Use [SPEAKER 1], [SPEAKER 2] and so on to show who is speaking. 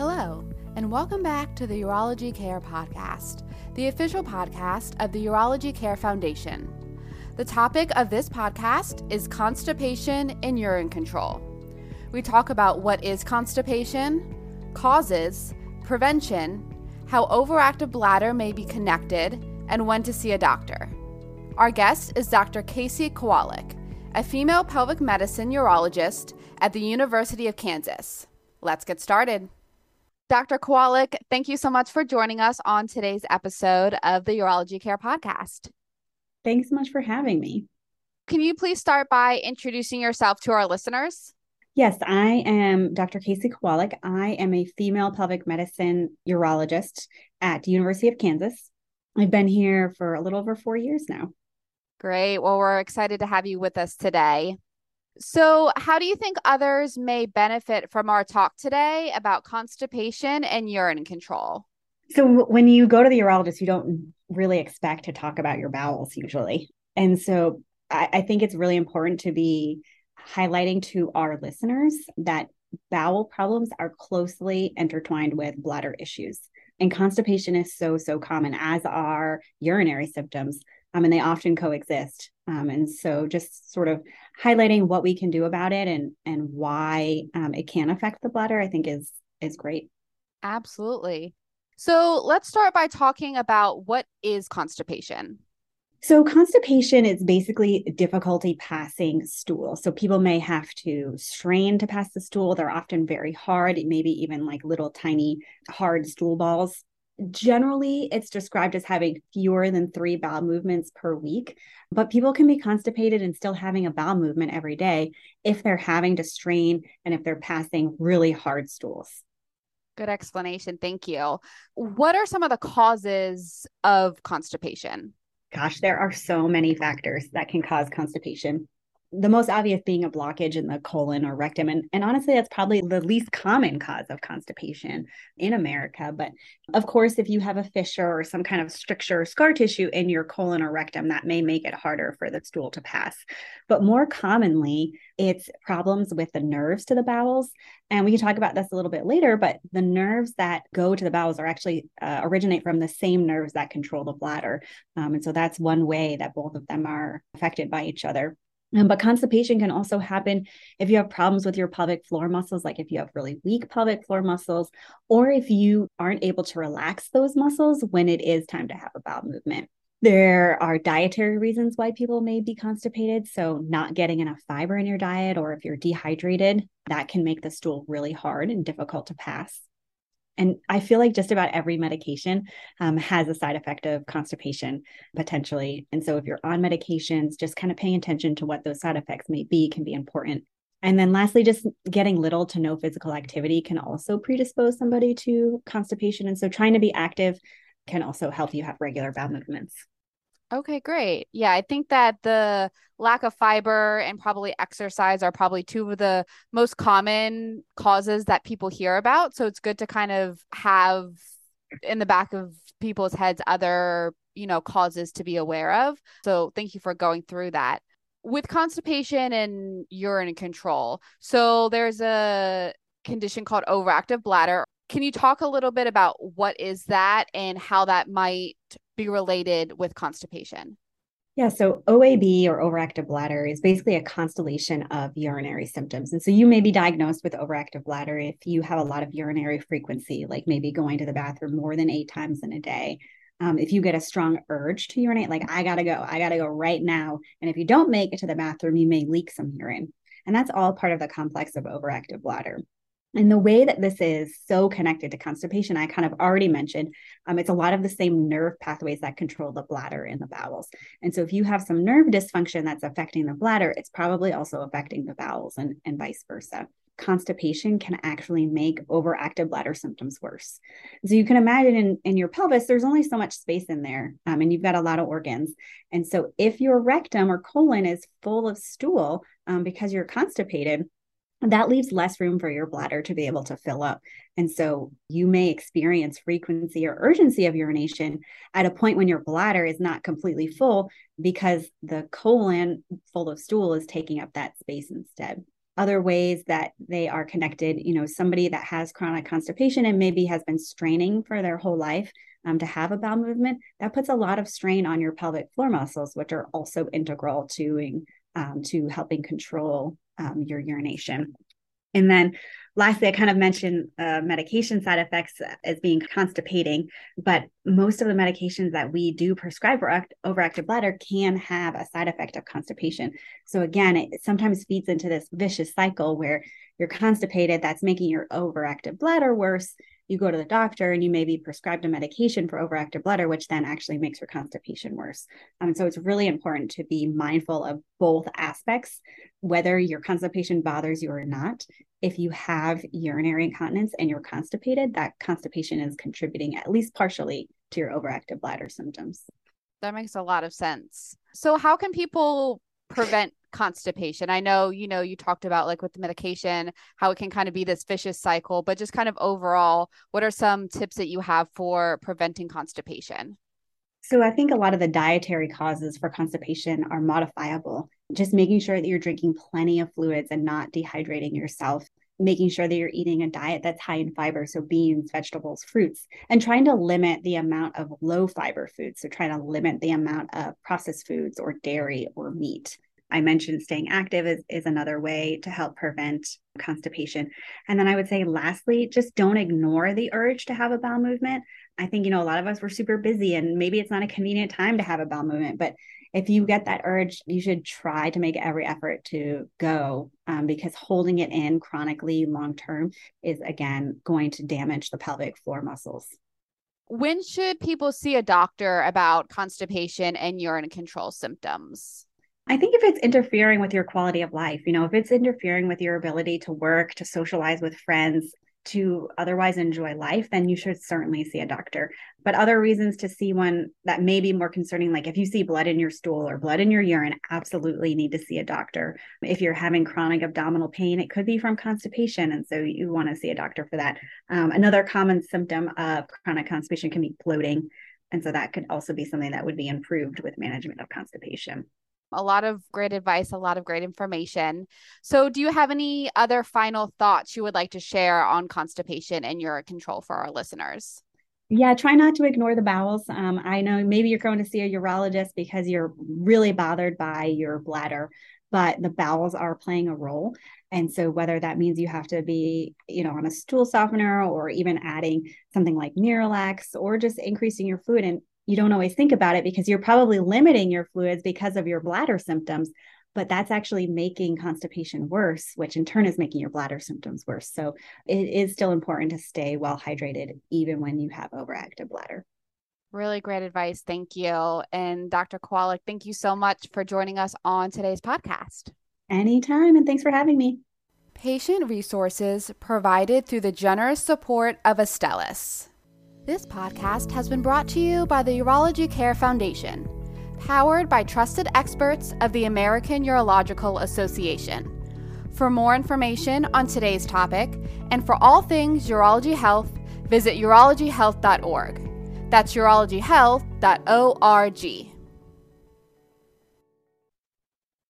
[SPEAKER 1] Hello, and welcome back to the Urology Care Podcast, the official podcast of the Urology Care Foundation. The topic of this podcast is constipation and urine control. We talk about what is constipation, causes, prevention, how overactive bladder may be connected, and when to see a doctor. Our guest is Dr. Casey Kowalik, a female pelvic medicine urologist at the University of Kansas. Let's get started. Dr. Kowalik, thank you so much for joining us on today's episode of the Urology Care Podcast.
[SPEAKER 2] Thanks so much for having me.
[SPEAKER 1] Can you please start by introducing yourself to our listeners?
[SPEAKER 2] Yes, I am Dr. Casey Kowalik. I am a female pelvic medicine urologist at the University of Kansas. I've been here for a little over four years now.
[SPEAKER 1] Great. Well, we're excited to have you with us today. So, how do you think others may benefit from our talk today about constipation and urine control?
[SPEAKER 2] So, when you go to the urologist, you don't really expect to talk about your bowels usually. And so, I, I think it's really important to be highlighting to our listeners that bowel problems are closely intertwined with bladder issues. And constipation is so, so common, as are urinary symptoms um, and they often coexist. Um, and so, just sort of highlighting what we can do about it and and why um, it can affect the bladder, I think is is great.
[SPEAKER 1] Absolutely. So let's start by talking about what is constipation.
[SPEAKER 2] So, constipation is basically difficulty passing stool. So, people may have to strain to pass the stool. They're often very hard, maybe even like little tiny hard stool balls generally it's described as having fewer than three bowel movements per week but people can be constipated and still having a bowel movement every day if they're having to strain and if they're passing really hard stools.
[SPEAKER 1] Good explanation. Thank you. What are some of the causes of constipation?
[SPEAKER 2] Gosh there are so many factors that can cause constipation the most obvious being a blockage in the colon or rectum. And, and honestly, that's probably the least common cause of constipation in America. But of course, if you have a fissure or some kind of stricture or scar tissue in your colon or rectum, that may make it harder for the stool to pass. But more commonly, it's problems with the nerves to the bowels. And we can talk about this a little bit later, but the nerves that go to the bowels are actually uh, originate from the same nerves that control the bladder. Um, and so that's one way that both of them are affected by each other. Um, but constipation can also happen if you have problems with your pelvic floor muscles, like if you have really weak pelvic floor muscles, or if you aren't able to relax those muscles when it is time to have a bowel movement. There are dietary reasons why people may be constipated. So, not getting enough fiber in your diet, or if you're dehydrated, that can make the stool really hard and difficult to pass. And I feel like just about every medication um, has a side effect of constipation potentially. And so if you're on medications, just kind of paying attention to what those side effects may be can be important. And then lastly, just getting little to no physical activity can also predispose somebody to constipation. And so trying to be active can also help you have regular bowel movements.
[SPEAKER 1] Okay, great. Yeah, I think that the lack of fiber and probably exercise are probably two of the most common causes that people hear about. So it's good to kind of have in the back of people's heads other, you know, causes to be aware of. So thank you for going through that. With constipation and urine control. So there's a condition called overactive bladder. Can you talk a little bit about what is that and how that might be related with constipation?
[SPEAKER 2] Yeah, so OAB or overactive bladder is basically a constellation of urinary symptoms. And so you may be diagnosed with overactive bladder if you have a lot of urinary frequency, like maybe going to the bathroom more than eight times in a day. Um, if you get a strong urge to urinate, like I gotta go, I gotta go right now. And if you don't make it to the bathroom, you may leak some urine. And that's all part of the complex of overactive bladder. And the way that this is so connected to constipation, I kind of already mentioned, um, it's a lot of the same nerve pathways that control the bladder and the bowels. And so if you have some nerve dysfunction that's affecting the bladder, it's probably also affecting the bowels and, and vice versa. Constipation can actually make overactive bladder symptoms worse. So you can imagine in, in your pelvis, there's only so much space in there, um, and you've got a lot of organs. And so if your rectum or colon is full of stool um, because you're constipated, that leaves less room for your bladder to be able to fill up. And so you may experience frequency or urgency of urination at a point when your bladder is not completely full because the colon full of stool is taking up that space instead. other ways that they are connected you know somebody that has chronic constipation and maybe has been straining for their whole life um, to have a bowel movement that puts a lot of strain on your pelvic floor muscles which are also integral to um, to helping control um, your urination and then lastly, I kind of mentioned uh, medication side effects as being constipating, but most of the medications that we do prescribe for overactive bladder can have a side effect of constipation. So again, it sometimes feeds into this vicious cycle where you're constipated, that's making your overactive bladder worse. You go to the doctor and you may be prescribed a medication for overactive bladder, which then actually makes your constipation worse. Um, so it's really important to be mindful of both aspects, whether your constipation bothers you or not, if you have urinary incontinence and you're constipated, that constipation is contributing at least partially to your overactive bladder symptoms.
[SPEAKER 1] That makes a lot of sense. So, how can people prevent constipation? I know, you know, you talked about like with the medication, how it can kind of be this vicious cycle, but just kind of overall, what are some tips that you have for preventing constipation?
[SPEAKER 2] So, I think a lot of the dietary causes for constipation are modifiable just making sure that you're drinking plenty of fluids and not dehydrating yourself making sure that you're eating a diet that's high in fiber so beans vegetables fruits and trying to limit the amount of low fiber foods so trying to limit the amount of processed foods or dairy or meat i mentioned staying active is, is another way to help prevent constipation and then i would say lastly just don't ignore the urge to have a bowel movement i think you know a lot of us were super busy and maybe it's not a convenient time to have a bowel movement but if you get that urge, you should try to make every effort to go um, because holding it in chronically long term is again going to damage the pelvic floor muscles.
[SPEAKER 1] When should people see a doctor about constipation and urine control symptoms?
[SPEAKER 2] I think if it's interfering with your quality of life, you know, if it's interfering with your ability to work, to socialize with friends, to otherwise enjoy life, then you should certainly see a doctor. But other reasons to see one that may be more concerning, like if you see blood in your stool or blood in your urine, absolutely need to see a doctor. If you're having chronic abdominal pain, it could be from constipation. And so you want to see a doctor for that. Um, another common symptom of chronic constipation can be bloating. And so that could also be something that would be improved with management of constipation
[SPEAKER 1] a lot of great advice, a lot of great information. So, do you have any other final thoughts you would like to share on constipation and urine control for our listeners?
[SPEAKER 2] Yeah, try not to ignore the bowels. Um, I know maybe you're going to see a urologist because you're really bothered by your bladder, but the bowels are playing a role. And so, whether that means you have to be, you know, on a stool softener or even adding something like Miralax or just increasing your fluid and you don't always think about it because you're probably limiting your fluids because of your bladder symptoms but that's actually making constipation worse which in turn is making your bladder symptoms worse. So it is still important to stay well hydrated even when you have overactive bladder.
[SPEAKER 1] Really great advice. Thank you. And dr kowalik thank you so much for joining us on today's podcast.
[SPEAKER 2] Anytime and thanks for having me.
[SPEAKER 1] Patient resources provided through the generous support of astellas this podcast has been brought to you by the Urology Care Foundation, powered by trusted experts of the American Urological Association. For more information on today's topic and for all things urology health, visit urologyhealth.org. That's urologyhealth.org.